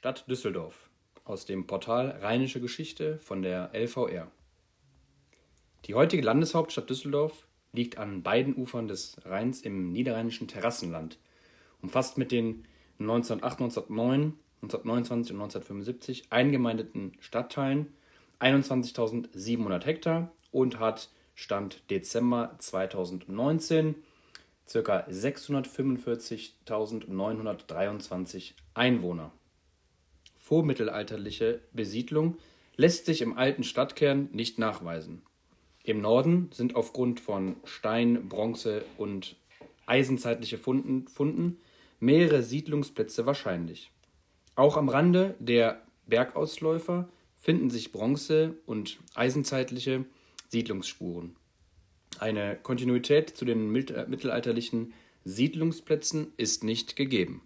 Stadt Düsseldorf aus dem Portal Rheinische Geschichte von der LVR. Die heutige Landeshauptstadt Düsseldorf liegt an beiden Ufern des Rheins im niederrheinischen Terrassenland, umfasst mit den 1908, 1909, 1929 und 1975 eingemeindeten Stadtteilen 21.700 Hektar und hat Stand Dezember 2019 ca. 645.923 Einwohner. Vormittelalterliche Besiedlung lässt sich im alten Stadtkern nicht nachweisen. Im Norden sind aufgrund von Stein-, Bronze- und eisenzeitliche Funden, Funden mehrere Siedlungsplätze wahrscheinlich. Auch am Rande der Bergausläufer finden sich Bronze- und eisenzeitliche Siedlungsspuren. Eine Kontinuität zu den mittelalterlichen Siedlungsplätzen ist nicht gegeben.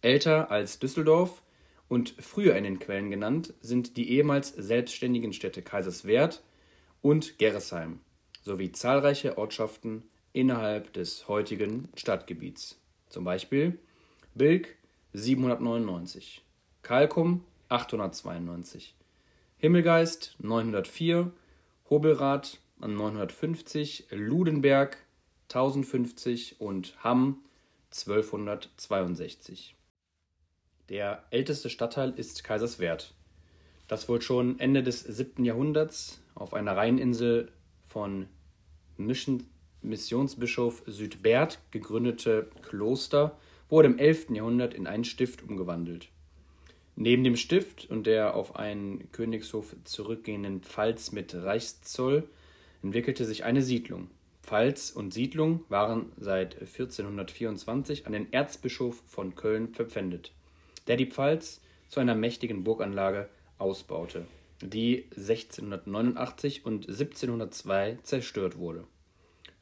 Älter als Düsseldorf und früher in den Quellen genannt sind die ehemals selbstständigen Städte Kaiserswerth und Gerresheim sowie zahlreiche Ortschaften innerhalb des heutigen Stadtgebiets, zum Beispiel Bilk 799, Kalkum 892, Himmelgeist 904, Hobelrath 950, Ludenberg 1050 und Hamm 1262. Der älteste Stadtteil ist Kaiserswerth, das wohl schon Ende des 7. Jahrhunderts auf einer Rheininsel von Missionsbischof Südbert gegründete Kloster wurde im 11. Jahrhundert in einen Stift umgewandelt. Neben dem Stift und der auf einen Königshof zurückgehenden Pfalz mit Reichszoll entwickelte sich eine Siedlung. Pfalz und Siedlung waren seit 1424 an den Erzbischof von Köln verpfändet der die Pfalz zu einer mächtigen Burganlage ausbaute, die 1689 und 1702 zerstört wurde.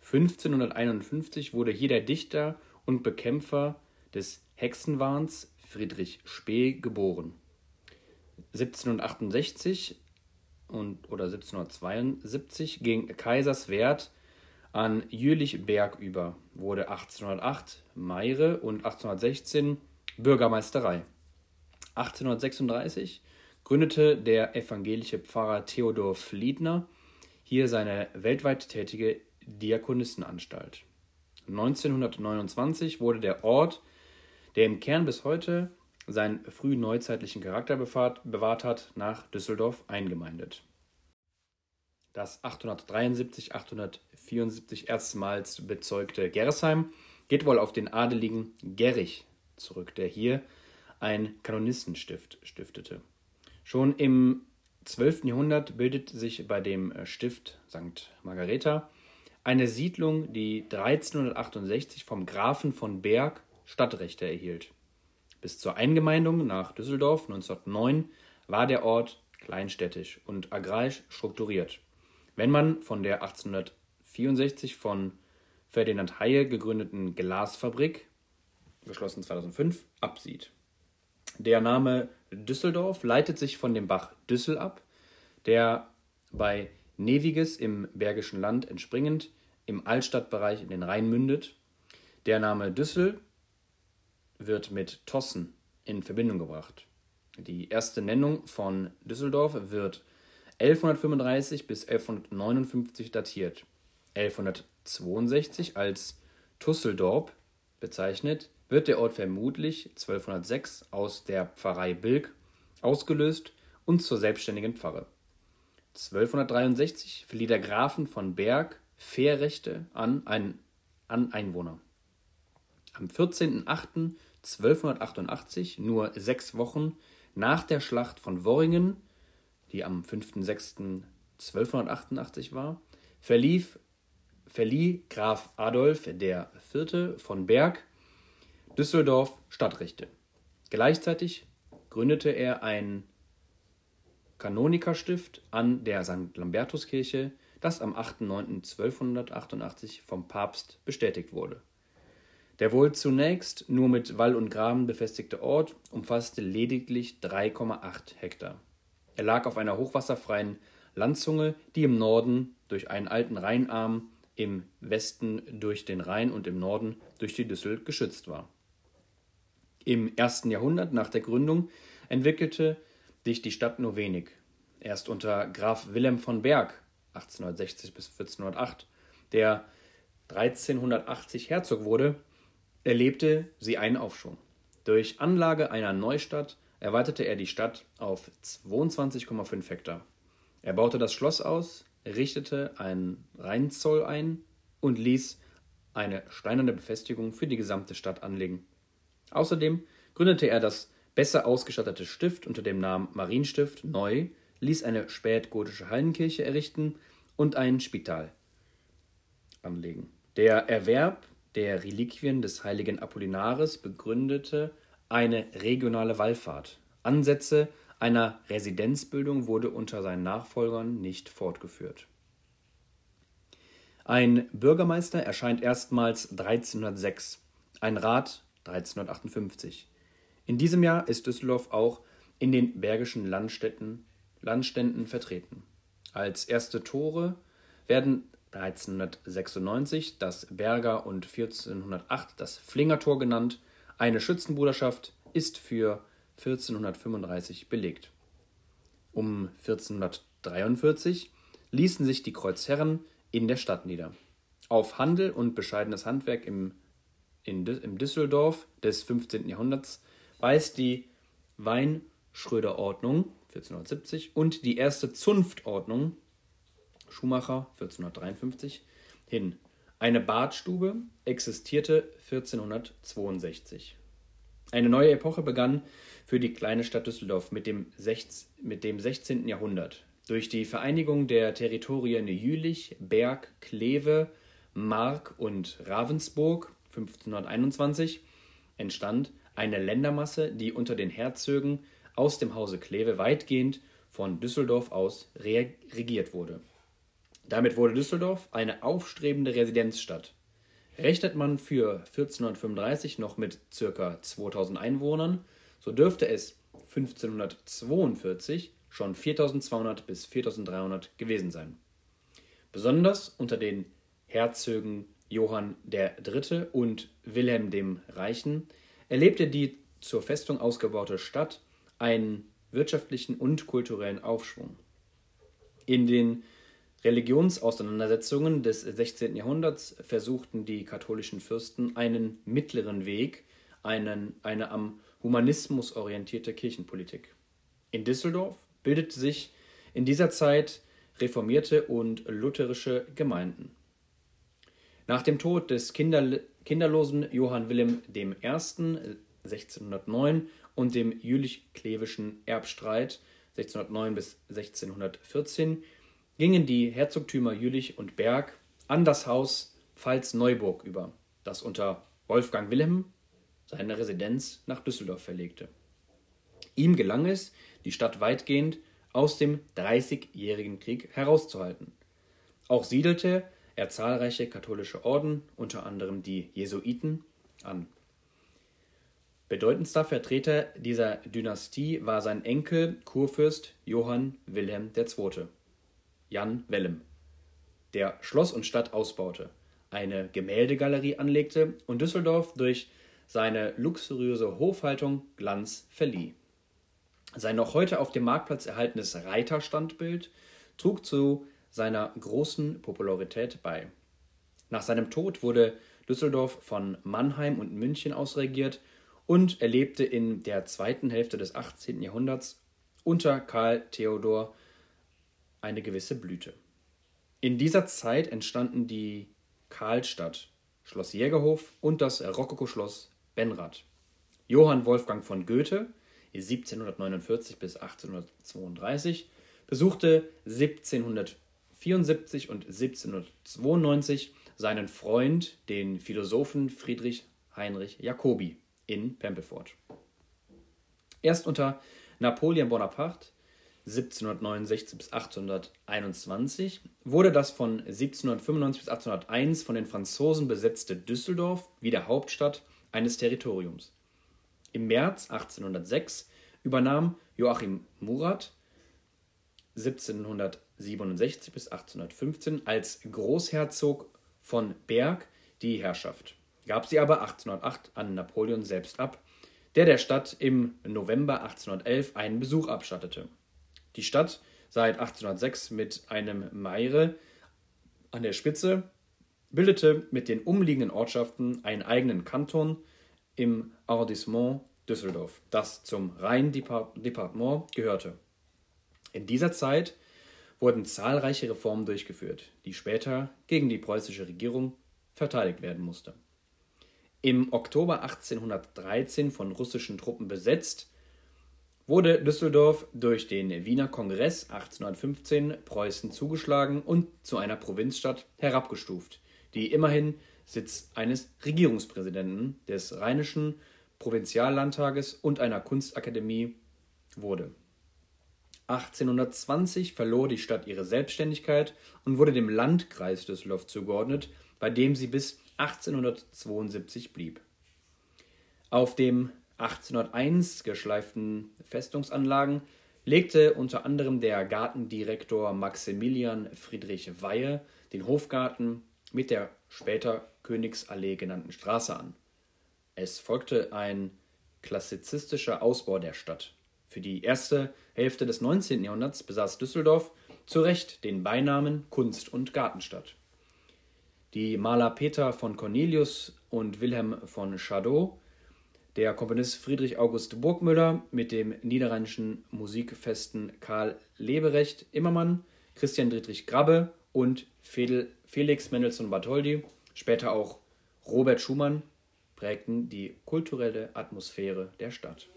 1551 wurde hier der Dichter und Bekämpfer des Hexenwahns Friedrich Spee geboren. 1768 und, oder 1772 ging Kaiserswerth an Jülichberg über, wurde 1808 Meire und 1816 Bürgermeisterei. 1836 gründete der evangelische Pfarrer Theodor Fliedner hier seine weltweit tätige Diakonissenanstalt. 1929 wurde der Ort, der im Kern bis heute seinen frühneuzeitlichen Charakter bewahrt hat, nach Düsseldorf eingemeindet. Das 873-874 erstmals bezeugte Gersheim geht wohl auf den adeligen Gerich zurück, der hier ein Kanonistenstift stiftete. Schon im 12. Jahrhundert bildet sich bei dem Stift St. Margareta eine Siedlung, die 1368 vom Grafen von Berg Stadtrechte erhielt. Bis zur Eingemeindung nach Düsseldorf 1909 war der Ort kleinstädtisch und agrarisch strukturiert. Wenn man von der 1864 von Ferdinand Haie gegründeten Glasfabrik, geschlossen 2005, absieht. Der Name Düsseldorf leitet sich von dem Bach Düssel ab, der bei Neviges im Bergischen Land entspringend im Altstadtbereich in den Rhein mündet. Der Name Düssel wird mit Tossen in Verbindung gebracht. Die erste Nennung von Düsseldorf wird 1135 bis 1159 datiert. 1162 als Tusseldorp bezeichnet, wird der Ort vermutlich 1206 aus der Pfarrei Bilk ausgelöst und zur selbstständigen Pfarre. 1263 verlieh der Grafen von Berg Fährrechte an, ein, an Einwohner. Am 14.08.1288, nur sechs Wochen nach der Schlacht von Worringen, die am 5.06.1288 war, verlief, verlieh Graf Adolf IV. von Berg Düsseldorf Stadtrechte. Gleichzeitig gründete er ein Kanonikerstift an der St. Lambertuskirche, das am 8.9.1288 vom Papst bestätigt wurde. Der wohl zunächst nur mit Wall und Graben befestigte Ort umfasste lediglich 3,8 Hektar. Er lag auf einer hochwasserfreien Landzunge, die im Norden durch einen alten Rheinarm, im Westen durch den Rhein und im Norden durch die Düssel geschützt war. Im ersten Jahrhundert nach der Gründung entwickelte sich die Stadt nur wenig. Erst unter Graf Wilhelm von Berg 1860 bis 1408, der 1380 Herzog wurde, erlebte sie einen Aufschwung. Durch Anlage einer Neustadt erweiterte er die Stadt auf 22,5 Hektar. Er baute das Schloss aus, richtete einen Rheinzoll ein und ließ eine steinerne Befestigung für die gesamte Stadt anlegen. Außerdem gründete er das besser ausgestattete Stift unter dem Namen Marienstift neu, ließ eine spätgotische Hallenkirche errichten und ein Spital anlegen. Der Erwerb der Reliquien des heiligen Apollinaris begründete eine regionale Wallfahrt. Ansätze einer Residenzbildung wurde unter seinen Nachfolgern nicht fortgeführt. Ein Bürgermeister erscheint erstmals 1306, ein Rat 1358. In diesem Jahr ist Düsseldorf auch in den bergischen Landstädten, Landständen vertreten. Als erste Tore werden 1396 das Berger und 1408 das Flingertor genannt. Eine Schützenbruderschaft ist für 1435 belegt. Um 1443 ließen sich die Kreuzherren in der Stadt nieder. Auf Handel und bescheidenes Handwerk im, in, im Düsseldorf des 15. Jahrhunderts weist die Weinschröder-Ordnung 1470 und die erste Zunftordnung Schumacher 1453 hin. Eine Badstube existierte 1462. Eine neue Epoche begann für die kleine Stadt Düsseldorf mit dem, 16, mit dem 16. Jahrhundert. Durch die Vereinigung der Territorien Jülich, Berg, Kleve, Mark und Ravensburg 1521 entstand eine Ländermasse, die unter den Herzögen aus dem Hause Kleve weitgehend von Düsseldorf aus regiert wurde. Damit wurde Düsseldorf eine aufstrebende Residenzstadt. Rechnet man für 1435 noch mit ca. 2000 Einwohnern, so dürfte es 1542 schon 4200 bis 4300 gewesen sein. Besonders unter den Herzögen Johann III. und Wilhelm dem Reichen erlebte die zur Festung ausgebaute Stadt einen wirtschaftlichen und kulturellen Aufschwung. In den Religionsauseinandersetzungen des 16. Jahrhunderts versuchten die katholischen Fürsten einen mittleren Weg, einen, eine am Humanismus orientierte Kirchenpolitik. In Düsseldorf bildete sich in dieser Zeit reformierte und lutherische Gemeinden. Nach dem Tod des Kinder, kinderlosen Johann Wilhelm I. 1609 und dem jülich-klevischen Erbstreit 1609 bis 1614 gingen die Herzogtümer Jülich und Berg an das Haus Pfalz-Neuburg über, das unter Wolfgang Wilhelm seine Residenz nach Düsseldorf verlegte. Ihm gelang es, die Stadt weitgehend aus dem Dreißigjährigen Krieg herauszuhalten. Auch siedelte er zahlreiche katholische Orden, unter anderem die Jesuiten, an. Bedeutendster Vertreter dieser Dynastie war sein Enkel Kurfürst Johann Wilhelm II. Jan Wellem, der Schloss und Stadt ausbaute, eine Gemäldegalerie anlegte und Düsseldorf durch seine luxuriöse Hofhaltung Glanz verlieh. Sein noch heute auf dem Marktplatz erhaltenes Reiterstandbild trug zu seiner großen Popularität bei. Nach seinem Tod wurde Düsseldorf von Mannheim und München aus regiert und erlebte in der zweiten Hälfte des 18. Jahrhunderts unter Karl Theodor eine gewisse Blüte. In dieser Zeit entstanden die Karlstadt, Schloss Jägerhof und das Rokokoschloss Benrath. Johann Wolfgang von Goethe 1749 bis 1832 besuchte 1774 und 1792 seinen Freund, den Philosophen Friedrich Heinrich Jacobi in Pempelfort. Erst unter Napoleon Bonaparte 1769 bis 1821 wurde das von 1795 bis 1801 von den Franzosen besetzte Düsseldorf wieder Hauptstadt eines Territoriums. Im März 1806 übernahm Joachim Murat 1767 bis 1815 als Großherzog von Berg die Herrschaft, gab sie aber 1808 an Napoleon selbst ab, der der Stadt im November 1811 einen Besuch abstattete. Die Stadt, seit 1806 mit einem Meire an der Spitze, bildete mit den umliegenden Ortschaften einen eigenen Kanton im Arrondissement Düsseldorf, das zum Rhein-Departement gehörte. In dieser Zeit wurden zahlreiche Reformen durchgeführt, die später gegen die preußische Regierung verteidigt werden musste. Im Oktober 1813 von russischen Truppen besetzt, wurde Düsseldorf durch den Wiener Kongress 1815 Preußen zugeschlagen und zu einer Provinzstadt herabgestuft, die immerhin Sitz eines Regierungspräsidenten, des Rheinischen Provinziallandtages und einer Kunstakademie wurde. 1820 verlor die Stadt ihre Selbstständigkeit und wurde dem Landkreis Düsseldorf zugeordnet, bei dem sie bis 1872 blieb. Auf dem 1801 geschleiften Festungsanlagen legte unter anderem der Gartendirektor Maximilian Friedrich Weihe den Hofgarten mit der später Königsallee genannten Straße an. Es folgte ein klassizistischer Ausbau der Stadt. Für die erste Hälfte des 19. Jahrhunderts besaß Düsseldorf zu Recht den Beinamen Kunst- und Gartenstadt. Die Maler Peter von Cornelius und Wilhelm von Chadot, der Komponist Friedrich August Burgmüller mit dem niederrheinischen Musikfesten Karl Leberecht Immermann, Christian Friedrich Grabbe und Felix Mendelssohn Bartholdy, später auch Robert Schumann, prägten die kulturelle Atmosphäre der Stadt.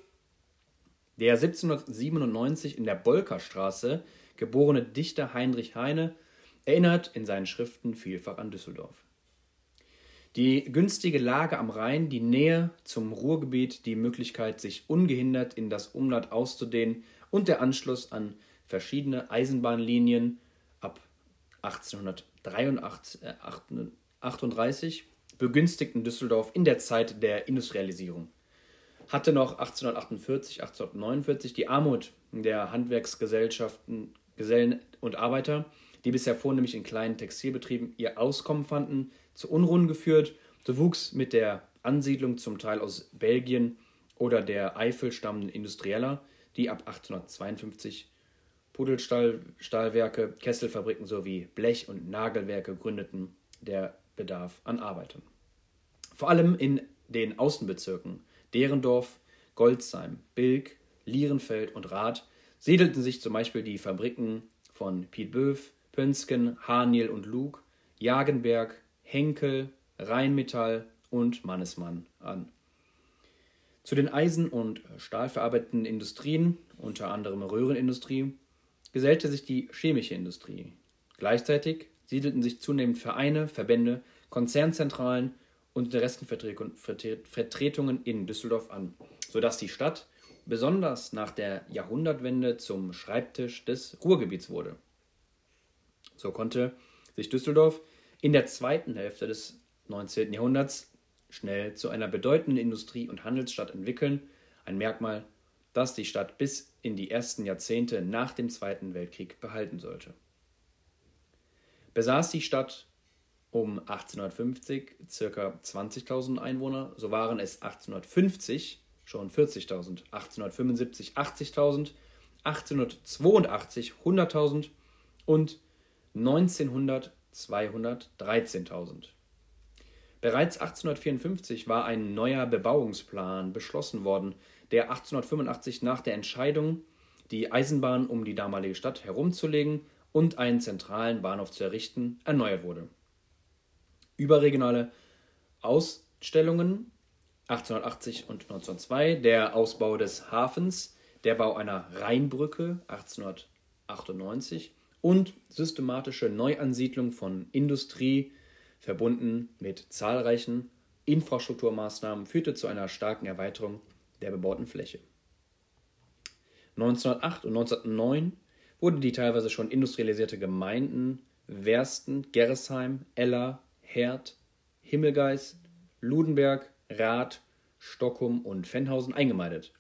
Der 1797 in der Bolkerstraße geborene Dichter Heinrich Heine erinnert in seinen Schriften vielfach an Düsseldorf. Die günstige Lage am Rhein, die Nähe zum Ruhrgebiet, die Möglichkeit, sich ungehindert in das Umland auszudehnen und der Anschluss an verschiedene Eisenbahnlinien ab 1838 äh, begünstigten Düsseldorf in der Zeit der Industrialisierung. Hatte noch 1848, 1849 die Armut der Handwerksgesellschaften, Gesellen und Arbeiter die bisher vornehmlich in kleinen Textilbetrieben ihr Auskommen fanden, zu Unruhen geführt. So wuchs mit der Ansiedlung zum Teil aus Belgien oder der Eifel stammenden Industrieller, die ab 1852 Pudelstahlwerke, Kesselfabriken sowie Blech- und Nagelwerke gründeten, der Bedarf an Arbeitern. Vor allem in den Außenbezirken Derendorf, Goldsheim, Bilk, Lierenfeld und Rath siedelten sich zum Beispiel die Fabriken von Piet Böf, Pönsken, Haniel und Lug, Jagenberg, Henkel, Rheinmetall und Mannesmann an. Zu den Eisen- und stahlverarbeitenden Industrien, unter anderem Röhrenindustrie, gesellte sich die chemische Industrie. Gleichzeitig siedelten sich zunehmend Vereine, Verbände, Konzernzentralen und Interessenvertretungen in Düsseldorf an, sodass die Stadt besonders nach der Jahrhundertwende zum Schreibtisch des Ruhrgebiets wurde. So konnte sich Düsseldorf in der zweiten Hälfte des 19. Jahrhunderts schnell zu einer bedeutenden Industrie- und Handelsstadt entwickeln, ein Merkmal, das die Stadt bis in die ersten Jahrzehnte nach dem Zweiten Weltkrieg behalten sollte. Besaß die Stadt um 1850 ca. 20.000 Einwohner, so waren es 1850 schon 40.000, 1875 80.000, 1882 100.000 und 1900 213.000. Bereits 1854 war ein neuer Bebauungsplan beschlossen worden, der 1885 nach der Entscheidung, die Eisenbahn um die damalige Stadt herumzulegen und einen zentralen Bahnhof zu errichten, erneuert wurde. Überregionale Ausstellungen 1880 und 1902, der Ausbau des Hafens, der Bau einer Rheinbrücke 1898 und systematische Neuansiedlung von Industrie verbunden mit zahlreichen Infrastrukturmaßnahmen führte zu einer starken Erweiterung der bebauten Fläche. 1908 und 1909 wurden die teilweise schon industrialisierte Gemeinden Wersten, Gerresheim, Ella, Herd, Himmelgeist, Ludenberg, Rath, Stockholm und Fennhausen eingemeindet.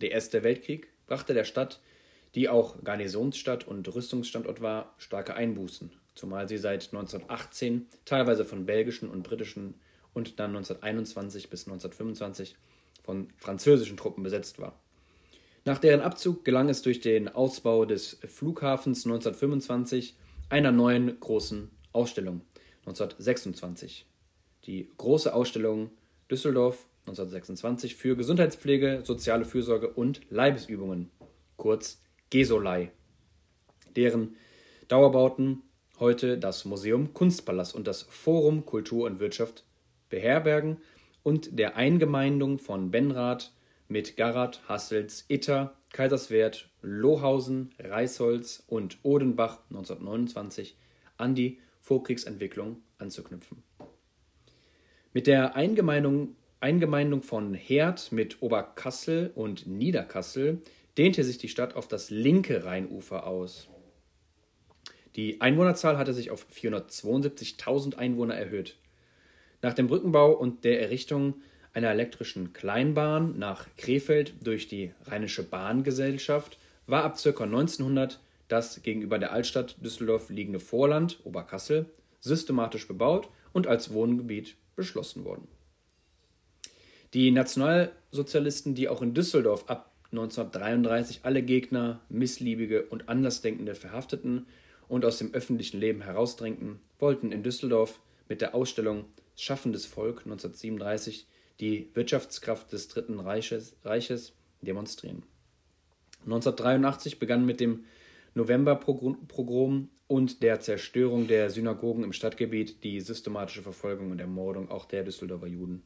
Der Erste Weltkrieg brachte der Stadt die auch Garnisonsstadt und Rüstungsstandort war, starke Einbußen, zumal sie seit 1918 teilweise von belgischen und britischen und dann 1921 bis 1925 von französischen Truppen besetzt war. Nach deren Abzug gelang es durch den Ausbau des Flughafens 1925 einer neuen großen Ausstellung 1926. Die große Ausstellung Düsseldorf 1926 für Gesundheitspflege, soziale Fürsorge und Leibesübungen, kurz GESOLEI, deren Dauerbauten heute das Museum Kunstpalast und das Forum Kultur und Wirtschaft beherbergen und der Eingemeindung von Benrath mit Garat, Hassels, Itter, Kaiserswerth, Lohausen, Reisholz und Odenbach 1929 an die Vorkriegsentwicklung anzuknüpfen. Mit der Eingemeindung, Eingemeindung von Herd mit Oberkassel und Niederkassel dehnte sich die Stadt auf das linke Rheinufer aus. Die Einwohnerzahl hatte sich auf 472.000 Einwohner erhöht. Nach dem Brückenbau und der Errichtung einer elektrischen Kleinbahn nach Krefeld durch die Rheinische Bahngesellschaft war ab ca. 1900 das gegenüber der Altstadt Düsseldorf liegende Vorland Oberkassel systematisch bebaut und als Wohngebiet beschlossen worden. Die Nationalsozialisten, die auch in Düsseldorf ab 1933 alle Gegner, Missliebige und Andersdenkende verhafteten und aus dem öffentlichen Leben herausdrängten, wollten in Düsseldorf mit der Ausstellung Schaffendes Volk 1937 die Wirtschaftskraft des Dritten Reiches, Reiches demonstrieren. 1983 begann mit dem Novemberpogrom und der Zerstörung der Synagogen im Stadtgebiet die systematische Verfolgung und Ermordung auch der Düsseldorfer Juden.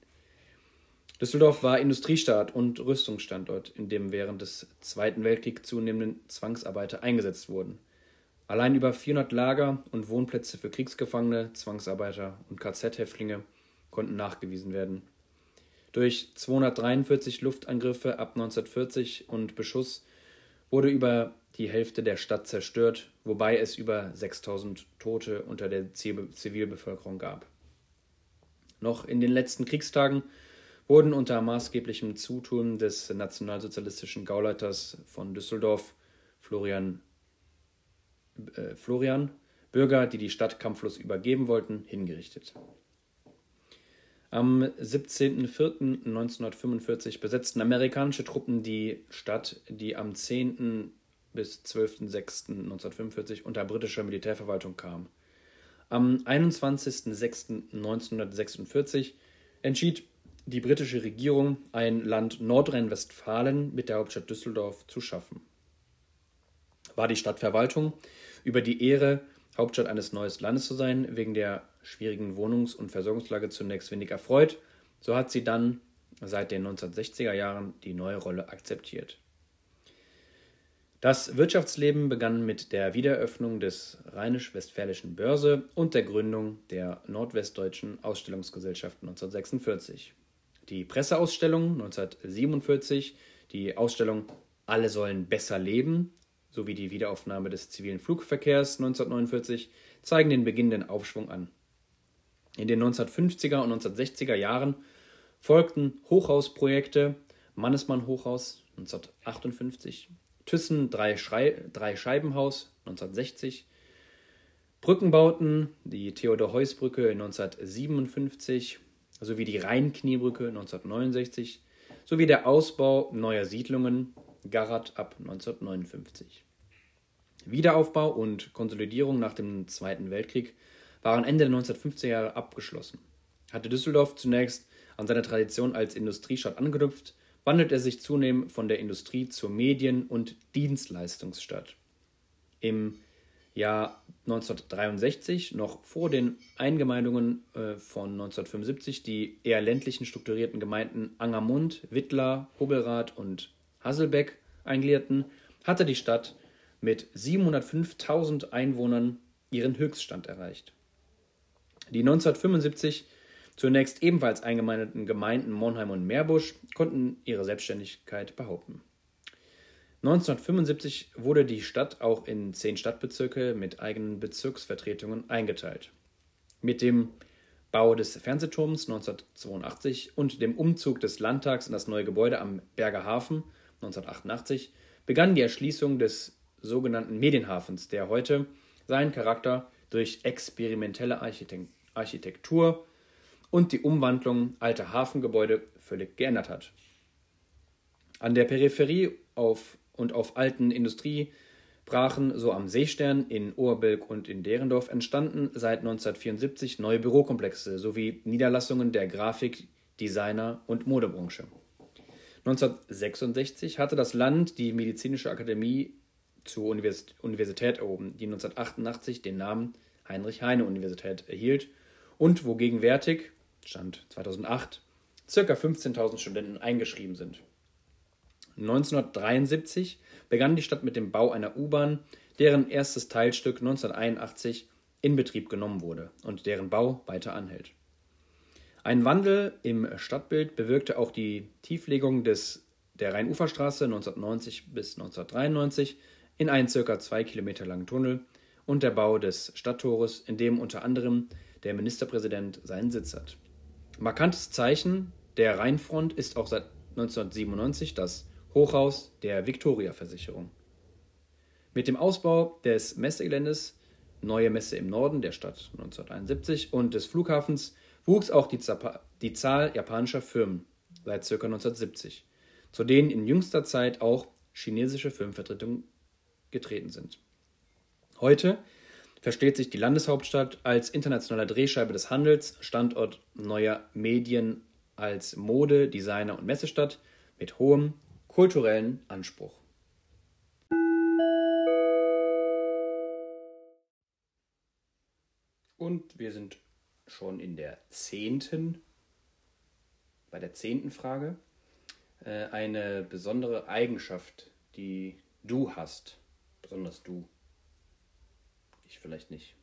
Düsseldorf war Industriestaat und Rüstungsstandort, in dem während des Zweiten Weltkriegs zunehmenden Zwangsarbeiter eingesetzt wurden. Allein über 400 Lager und Wohnplätze für Kriegsgefangene, Zwangsarbeiter und KZ-Häftlinge konnten nachgewiesen werden. Durch 243 Luftangriffe ab 1940 und Beschuss wurde über die Hälfte der Stadt zerstört, wobei es über 6000 Tote unter der Zivilbevölkerung gab. Noch in den letzten Kriegstagen wurden unter maßgeblichem Zutun des nationalsozialistischen Gauleiters von Düsseldorf, Florian, äh, Florian, Bürger, die die Stadt kampflos übergeben wollten, hingerichtet. Am 17.04.1945 besetzten amerikanische Truppen die Stadt, die am 10. bis 12.06.1945 unter britischer Militärverwaltung kam. Am 21.06.1946 entschied die britische Regierung, ein Land Nordrhein-Westfalen mit der Hauptstadt Düsseldorf zu schaffen. War die Stadtverwaltung über die Ehre, Hauptstadt eines neuen Landes zu sein, wegen der schwierigen Wohnungs- und Versorgungslage zunächst wenig erfreut, so hat sie dann seit den 1960er Jahren die neue Rolle akzeptiert. Das Wirtschaftsleben begann mit der Wiedereröffnung des Rheinisch-Westfälischen Börse und der Gründung der Nordwestdeutschen Ausstellungsgesellschaft 1946. Die Presseausstellung 1947, die Ausstellung Alle sollen besser leben sowie die Wiederaufnahme des zivilen Flugverkehrs 1949 zeigen den beginnenden Aufschwung an. In den 1950er und 1960er Jahren folgten Hochhausprojekte, Mannesmann Hochhaus 1958, Thyssen Drei, Drei Scheibenhaus 1960, Brückenbauten, die Theodor-Heuss-Brücke 1957 sowie die Rheinkniebrücke 1969 sowie der Ausbau neuer Siedlungen Garat ab 1959. Wiederaufbau und Konsolidierung nach dem Zweiten Weltkrieg waren Ende der 1950er Jahre abgeschlossen. Hatte Düsseldorf zunächst an seine Tradition als Industriestadt angeknüpft, wandelt er sich zunehmend von der Industrie zur Medien- und Dienstleistungsstadt. Im Jahr 1963, noch vor den Eingemeindungen äh, von 1975, die eher ländlichen strukturierten Gemeinden Angermund, Wittlar, Hobelrath und Hasselbeck eingliederten, hatte die Stadt mit 705.000 Einwohnern ihren Höchststand erreicht. Die 1975 zunächst ebenfalls eingemeindeten Gemeinden Monheim und Meerbusch konnten ihre Selbstständigkeit behaupten. 1975 wurde die Stadt auch in zehn Stadtbezirke mit eigenen Bezirksvertretungen eingeteilt. Mit dem Bau des Fernsehturms 1982 und dem Umzug des Landtags in das neue Gebäude am Berger Hafen 1988 begann die Erschließung des sogenannten Medienhafens, der heute seinen Charakter durch experimentelle Architektur Architektur und die Umwandlung alter Hafengebäude völlig geändert hat. An der Peripherie auf und auf alten Industriebrachen, so am Seestern in Oberbilk und in Derendorf, entstanden seit 1974 neue Bürokomplexe sowie Niederlassungen der Grafik, Designer und Modebranche. 1966 hatte das Land die Medizinische Akademie zur Universität erhoben, die 1988 den Namen Heinrich-Heine-Universität erhielt und wo gegenwärtig, Stand 2008, ca. 15.000 Studenten eingeschrieben sind. 1973 begann die Stadt mit dem Bau einer U-Bahn, deren erstes Teilstück 1981 in Betrieb genommen wurde und deren Bau weiter anhält. Ein Wandel im Stadtbild bewirkte auch die Tieflegung des, der Rheinuferstraße 1990 bis 1993 in einen ca. zwei Kilometer langen Tunnel und der Bau des Stadttores, in dem unter anderem der Ministerpräsident seinen Sitz hat. Markantes Zeichen der Rheinfront ist auch seit 1997 das Hochhaus der Viktoria-Versicherung. Mit dem Ausbau des Messegeländes Neue Messe im Norden der Stadt 1971 und des Flughafens wuchs auch die, die Zahl japanischer Firmen seit ca. 1970, zu denen in jüngster Zeit auch chinesische Firmenvertretungen getreten sind. Heute versteht sich die Landeshauptstadt als internationale Drehscheibe des Handels, Standort neuer Medien als Mode-, Designer- und Messestadt mit hohem kulturellen Anspruch. Und wir sind schon in der zehnten, bei der zehnten Frage. Äh, eine besondere Eigenschaft, die du hast, besonders du. Ich vielleicht nicht.